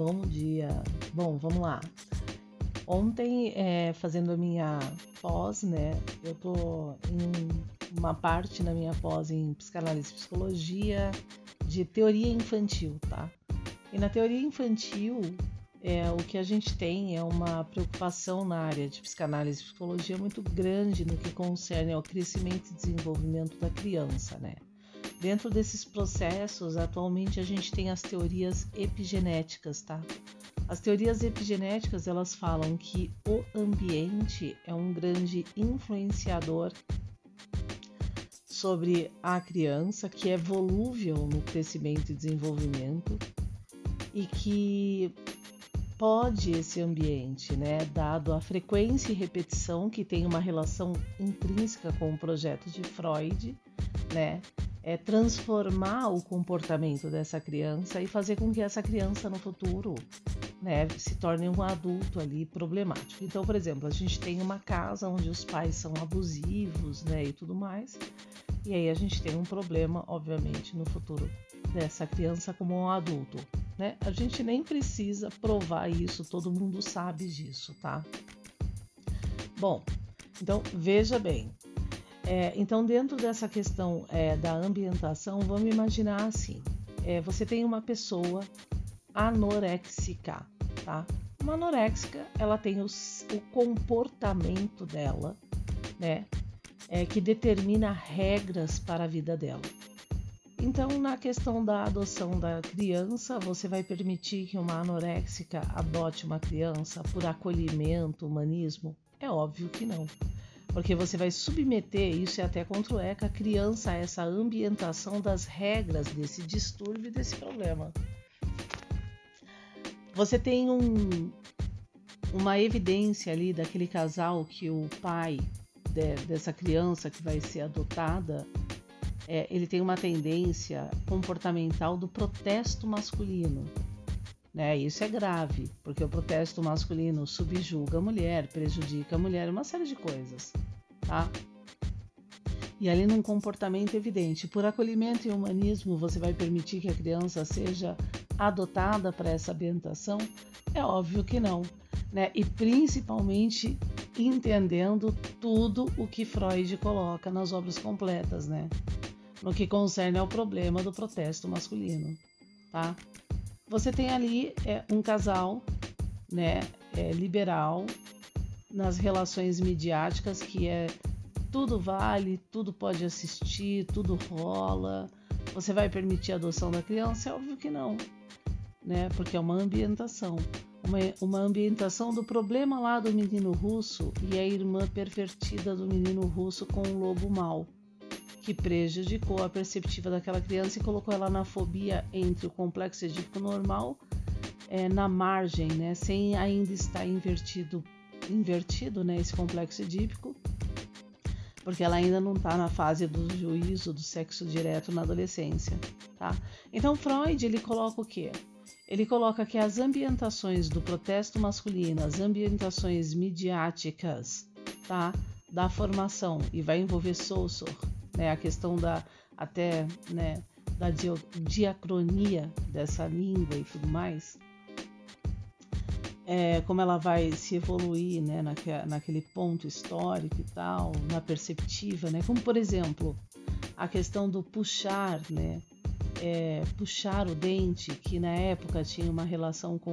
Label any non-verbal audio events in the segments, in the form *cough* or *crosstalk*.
bom dia. Bom, vamos lá. Ontem, é, fazendo a minha pós, né? Eu tô em uma parte na minha pós em psicanálise e psicologia de teoria infantil, tá? E na teoria infantil, é, o que a gente tem é uma preocupação na área de psicanálise e psicologia muito grande no que concerne ao crescimento e desenvolvimento da criança, né? Dentro desses processos, atualmente a gente tem as teorias epigenéticas, tá? As teorias epigenéticas, elas falam que o ambiente é um grande influenciador sobre a criança, que é volúvel no crescimento e desenvolvimento e que pode esse ambiente, né, dado a frequência e repetição que tem uma relação intrínseca com o projeto de Freud, né, é transformar o comportamento dessa criança e fazer com que essa criança no futuro né, se torne um adulto ali problemático. Então, por exemplo, a gente tem uma casa onde os pais são abusivos né, e tudo mais, e aí a gente tem um problema, obviamente, no futuro dessa criança como um adulto. Né? A gente nem precisa provar isso, todo mundo sabe disso, tá? Bom, então veja bem, é, então, dentro dessa questão é, da ambientação, vamos imaginar assim: é, você tem uma pessoa anoréxica, tá? Uma anoréxica, ela tem os, o comportamento dela, né? É, que determina regras para a vida dela. Então, na questão da adoção da criança, você vai permitir que uma anoréxica adote uma criança por acolhimento, humanismo? É óbvio que não porque você vai submeter, isso é até contra o ECA, a criança a essa ambientação das regras desse distúrbio e desse problema. Você tem um, uma evidência ali daquele casal que o pai de, dessa criança que vai ser adotada, é, ele tem uma tendência comportamental do protesto masculino. Né? Isso é grave, porque o protesto masculino subjuga a mulher, prejudica a mulher, uma série de coisas, tá? E ali num comportamento evidente, por acolhimento e humanismo, você vai permitir que a criança seja adotada para essa ambientação? É óbvio que não, né? E principalmente entendendo tudo o que Freud coloca nas obras completas, né? No que concerne ao problema do protesto masculino, tá? Você tem ali é, um casal, né, é, liberal nas relações midiáticas que é tudo vale, tudo pode assistir, tudo rola. Você vai permitir a adoção da criança? É óbvio que não, né? Porque é uma ambientação. Uma, uma ambientação do problema lá do menino russo e a irmã pervertida do menino russo com o lobo mau que prejudicou a perceptiva daquela criança e colocou ela na fobia entre o complexo edípico normal é, na margem, né, sem ainda estar invertido, invertido né, esse complexo edípico, porque ela ainda não está na fase do juízo do sexo direto na adolescência. Tá? Então Freud ele coloca o quê? Ele coloca que as ambientações do protesto masculino, as ambientações midiáticas, tá? da formação e vai envolver Saussure, né, a questão da até né, da diacronia dessa língua e tudo mais, é, como ela vai se evoluir né, naque, naquele ponto histórico e tal, na perceptiva, né, como por exemplo a questão do puxar, né, é, puxar o dente, que na época tinha uma relação com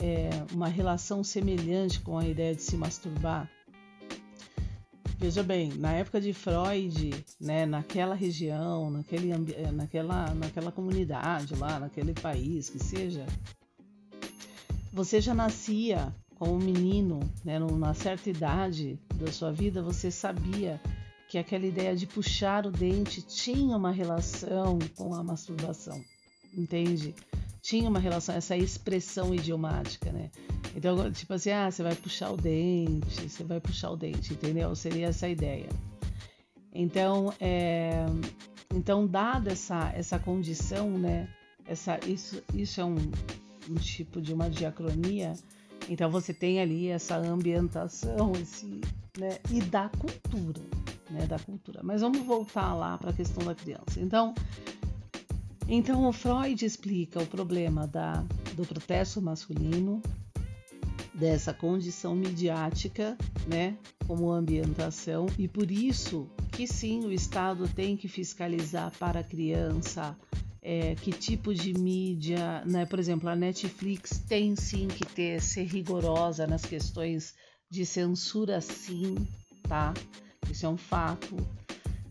é, uma relação semelhante com a ideia de se masturbar. Veja bem, na época de Freud, né, naquela região, naquele, eh, naquela, naquela comunidade lá, naquele país que seja, você já nascia como menino, né, numa certa idade da sua vida, você sabia que aquela ideia de puxar o dente tinha uma relação com a masturbação, entende? Tinha uma relação, essa expressão idiomática, né? Então, tipo assim, ah, você vai puxar o dente, você vai puxar o dente, entendeu? Seria essa ideia. Então, é, então dada essa, essa condição, né? Essa, isso, isso é um, um tipo de uma diacronia. Então você tem ali essa ambientação, esse, né? E da cultura, né? Da cultura. Mas vamos voltar lá para a questão da criança. Então, então o Freud explica o problema da do protesto masculino, dessa condição midiática, né, como ambientação, e por isso que sim, o Estado tem que fiscalizar para a criança é, que tipo de mídia, né? Por exemplo, a Netflix tem sim que ter ser rigorosa nas questões de censura, sim, tá? Isso é um fato,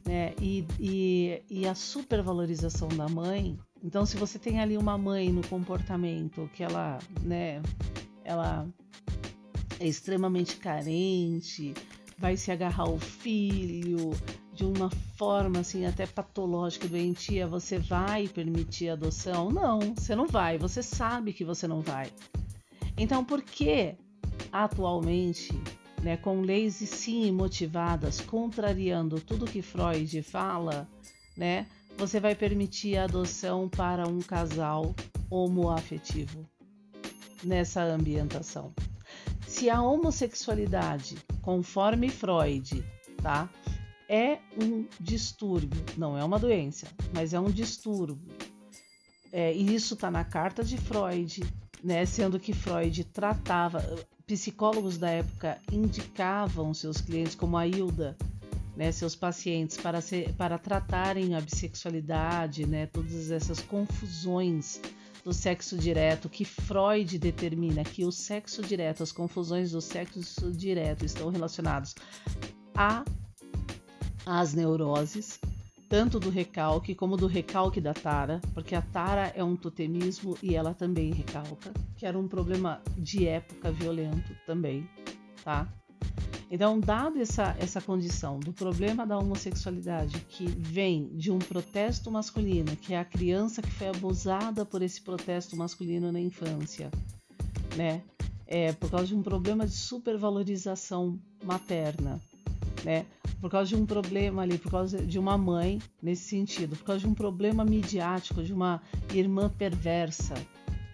né? E, e, e a supervalorização da mãe. Então, se você tem ali uma mãe no comportamento que ela, né? Ela é extremamente carente, vai se agarrar ao filho de uma forma assim até patológica, doentia, você vai permitir a adoção? Não, você não vai, você sabe que você não vai. Então, por que atualmente, né, com leis sim motivadas, contrariando tudo que Freud fala, né, você vai permitir a adoção para um casal homoafetivo nessa ambientação? Se a homossexualidade, conforme Freud, tá? É um distúrbio, não é uma doença, mas é um distúrbio. É, e isso está na carta de Freud, né? Sendo que Freud tratava, psicólogos da época indicavam seus clientes, como a Hilda, né, seus pacientes, para, ser, para tratarem a bissexualidade, né, todas essas confusões do sexo direto, que Freud determina que o sexo direto, as confusões do sexo direto estão relacionados a as neuroses, tanto do recalque como do recalque da Tara, porque a Tara é um totemismo e ela também recalca, que era um problema de época violento também, tá? Então, dado essa, essa condição do problema da homossexualidade que vem de um protesto masculino, que é a criança que foi abusada por esse protesto masculino na infância, né? É, por causa de um problema de supervalorização materna, né? Por causa de um problema ali, por causa de uma mãe nesse sentido, por causa de um problema midiático, de uma irmã perversa,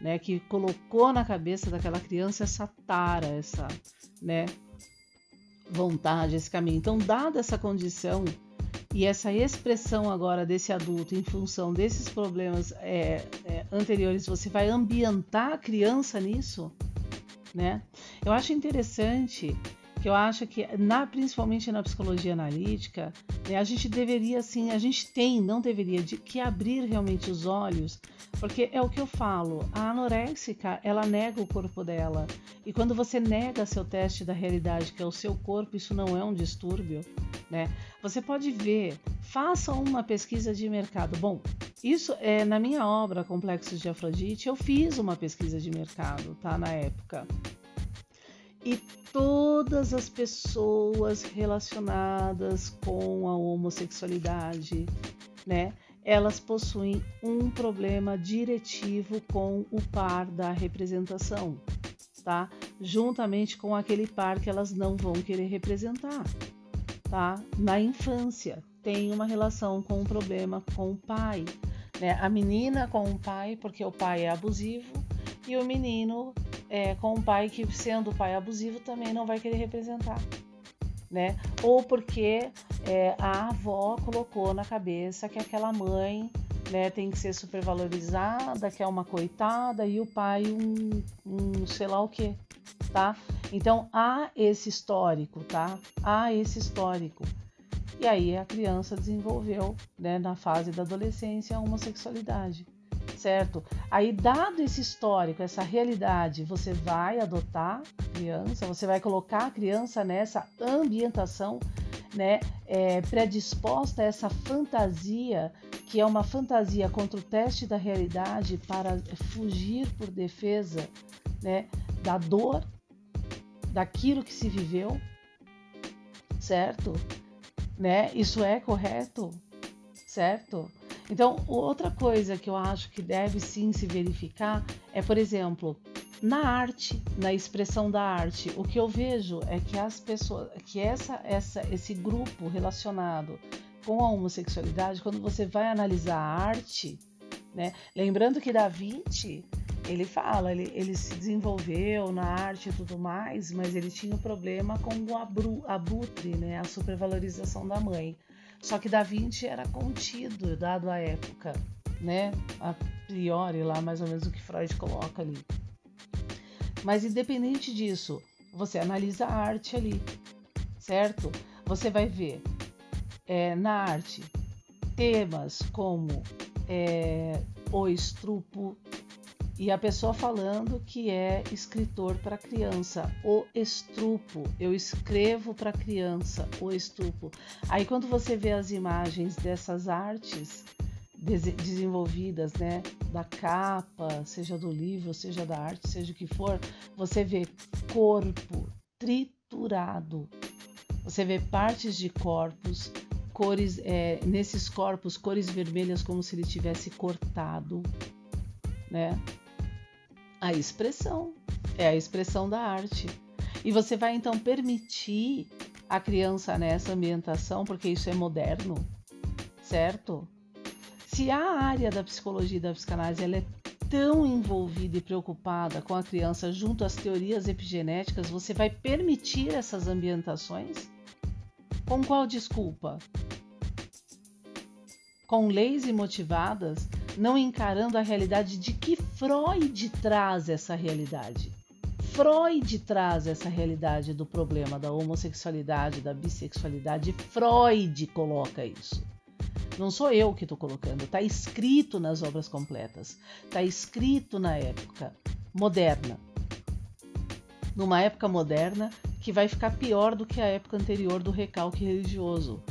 né? Que colocou na cabeça daquela criança essa tara, essa, né? vontade, esse caminho. Então, dada essa condição e essa expressão agora desse adulto em função desses problemas é, é, anteriores, você vai ambientar a criança nisso, né? Eu acho interessante que eu acho que, na, principalmente na psicologia analítica, né, a gente deveria, assim, a gente tem, não deveria, de, que abrir realmente os olhos, porque é o que eu falo, a anoréxica, ela nega o corpo dela, e quando você nega seu teste da realidade, que é o seu corpo, isso não é um distúrbio, né? Você pode ver, faça uma pesquisa de mercado. Bom, isso é na minha obra Complexos de Afrodite, eu fiz uma pesquisa de mercado, tá, na época e todas as pessoas relacionadas com a homossexualidade, né? Elas possuem um problema diretivo com o par da representação, tá? Juntamente com aquele par que elas não vão querer representar, tá? Na infância tem uma relação com um problema com o pai, né? A menina com o pai porque o pai é abusivo e o menino é, com um pai que, sendo pai abusivo, também não vai querer representar. Né? Ou porque é, a avó colocou na cabeça que aquela mãe né, tem que ser supervalorizada, que é uma coitada, e o pai um, um sei lá o que, tá? Então há esse histórico, tá? Há esse histórico. E aí a criança desenvolveu, né, na fase da adolescência, a homossexualidade certo? Aí, dado esse histórico, essa realidade, você vai adotar criança, você vai colocar a criança nessa ambientação, né, é, predisposta a essa fantasia, que é uma fantasia contra o teste da realidade para fugir por defesa, né, da dor, daquilo que se viveu, certo? Né? Isso é correto, certo? Então, outra coisa que eu acho que deve sim se verificar é, por exemplo, na arte, na expressão da arte, o que eu vejo é que as pessoas, que essa, essa, esse grupo relacionado com a homossexualidade, quando você vai analisar a arte, né, lembrando que Da Vinci ele fala, ele, ele se desenvolveu na arte e tudo mais, mas ele tinha um problema com o abutre, né, a supervalorização da mãe. Só que Da Vinci era contido, dado a época, né? A priori lá, mais ou menos o que Freud coloca ali. Mas independente disso, você analisa a arte ali, certo? Você vai ver é, na arte temas como é, o estrupo e a pessoa falando que é escritor para criança, o estrupo. Eu escrevo para criança, o estrupo. Aí quando você vê as imagens dessas artes desenvolvidas, né, da capa, seja do livro, seja da arte, seja o que for, você vê corpo triturado. Você vê partes de corpos, cores é, nesses corpos, cores vermelhas como se ele tivesse cortado, né? A expressão é a expressão da arte. E você vai então permitir a criança nessa ambientação, porque isso é moderno, certo? Se a área da psicologia e da psicanálise ela é tão envolvida e preocupada com a criança junto às teorias epigenéticas, você vai permitir essas ambientações? Com qual desculpa? Com leis imotivadas, não encarando a realidade de que Freud traz essa realidade. Freud traz essa realidade do problema da homossexualidade, da bissexualidade. Freud coloca isso. Não sou eu que estou colocando, está escrito nas obras completas, está escrito na época moderna. Numa época moderna que vai ficar pior do que a época anterior do recalque religioso,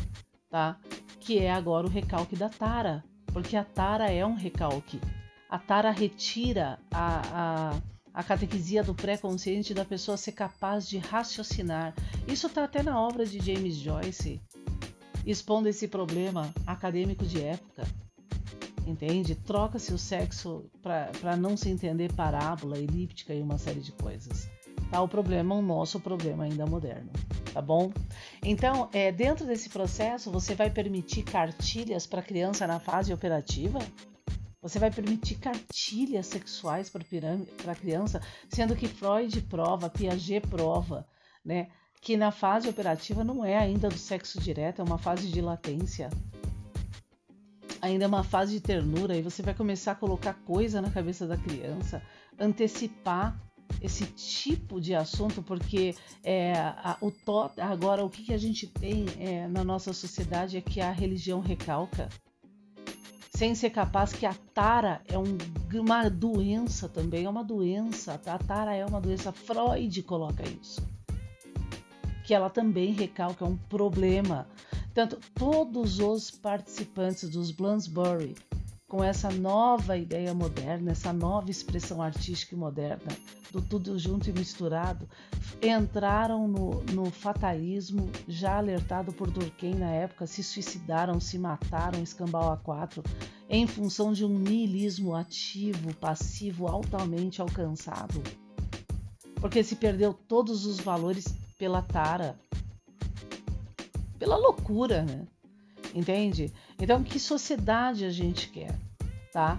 tá? Que é agora o recalque da tara, porque a tara é um recalque. A tara retira a, a, a catequisia do pré-consciente da pessoa ser capaz de raciocinar. Isso está até na obra de James Joyce expondo esse problema acadêmico de época. Entende? Troca-se o sexo para não se entender parábola, elíptica e uma série de coisas. Tá? O problema o nosso problema ainda moderno. Tá bom? Então, é, dentro desse processo, você vai permitir cartilhas para criança na fase operativa? Você vai permitir cartilhas sexuais para criança, sendo que Freud prova, Piaget prova, né? que na fase operativa não é ainda do sexo direto, é uma fase de latência. Ainda é uma fase de ternura e você vai começar a colocar coisa na cabeça da criança, antecipar esse tipo de assunto, porque é, a, o to, agora o que, que a gente tem é, na nossa sociedade é que a religião recalca, sem ser capaz que a tara é um, uma doença também, é uma doença, a tara é uma doença, Freud coloca isso. Que ela também recalca um problema. Tanto todos os participantes dos Bloomsbury, com essa nova ideia moderna, essa nova expressão artística moderna, do tudo junto e misturado, entraram no, no fatalismo, já alertado por Durkheim na época, se suicidaram, se mataram, escambau a quatro, em função de um niilismo ativo, passivo, altamente alcançado. Porque se perdeu todos os valores pela tara, pela loucura, né? Entende? Então, que sociedade a gente quer, tá?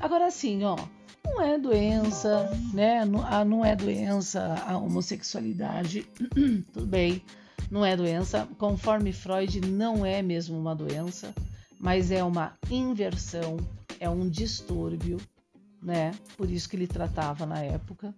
Agora, assim, ó, não é doença, né? Não, ah, não é doença a homossexualidade, *clears throat* tudo bem, não é doença. Conforme Freud, não é mesmo uma doença, mas é uma inversão, é um distúrbio, né? Por isso que ele tratava na época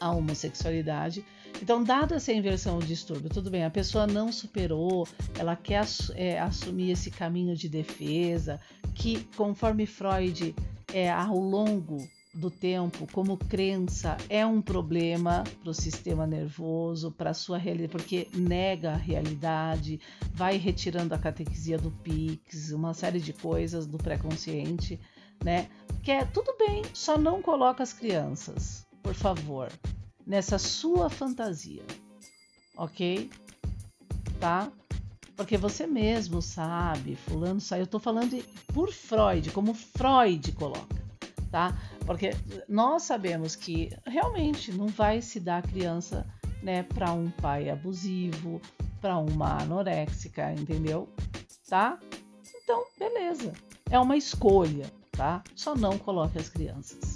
a homossexualidade então, dado essa inversão do distúrbio, tudo bem, a pessoa não superou, ela quer é, assumir esse caminho de defesa, que conforme Freud, é, ao longo do tempo, como crença, é um problema para o sistema nervoso, para a sua realidade, porque nega a realidade, vai retirando a catequisia do PIX, uma série de coisas do pré-consciente, né? Que é tudo bem, só não coloca as crianças, por favor nessa sua fantasia, ok? Tá? Porque você mesmo sabe, fulano saiu. Eu tô falando por Freud, como Freud coloca, tá? Porque nós sabemos que realmente não vai se dar criança, né, para um pai abusivo, para uma anoréxica, entendeu? Tá? Então, beleza. É uma escolha, tá? Só não coloque as crianças.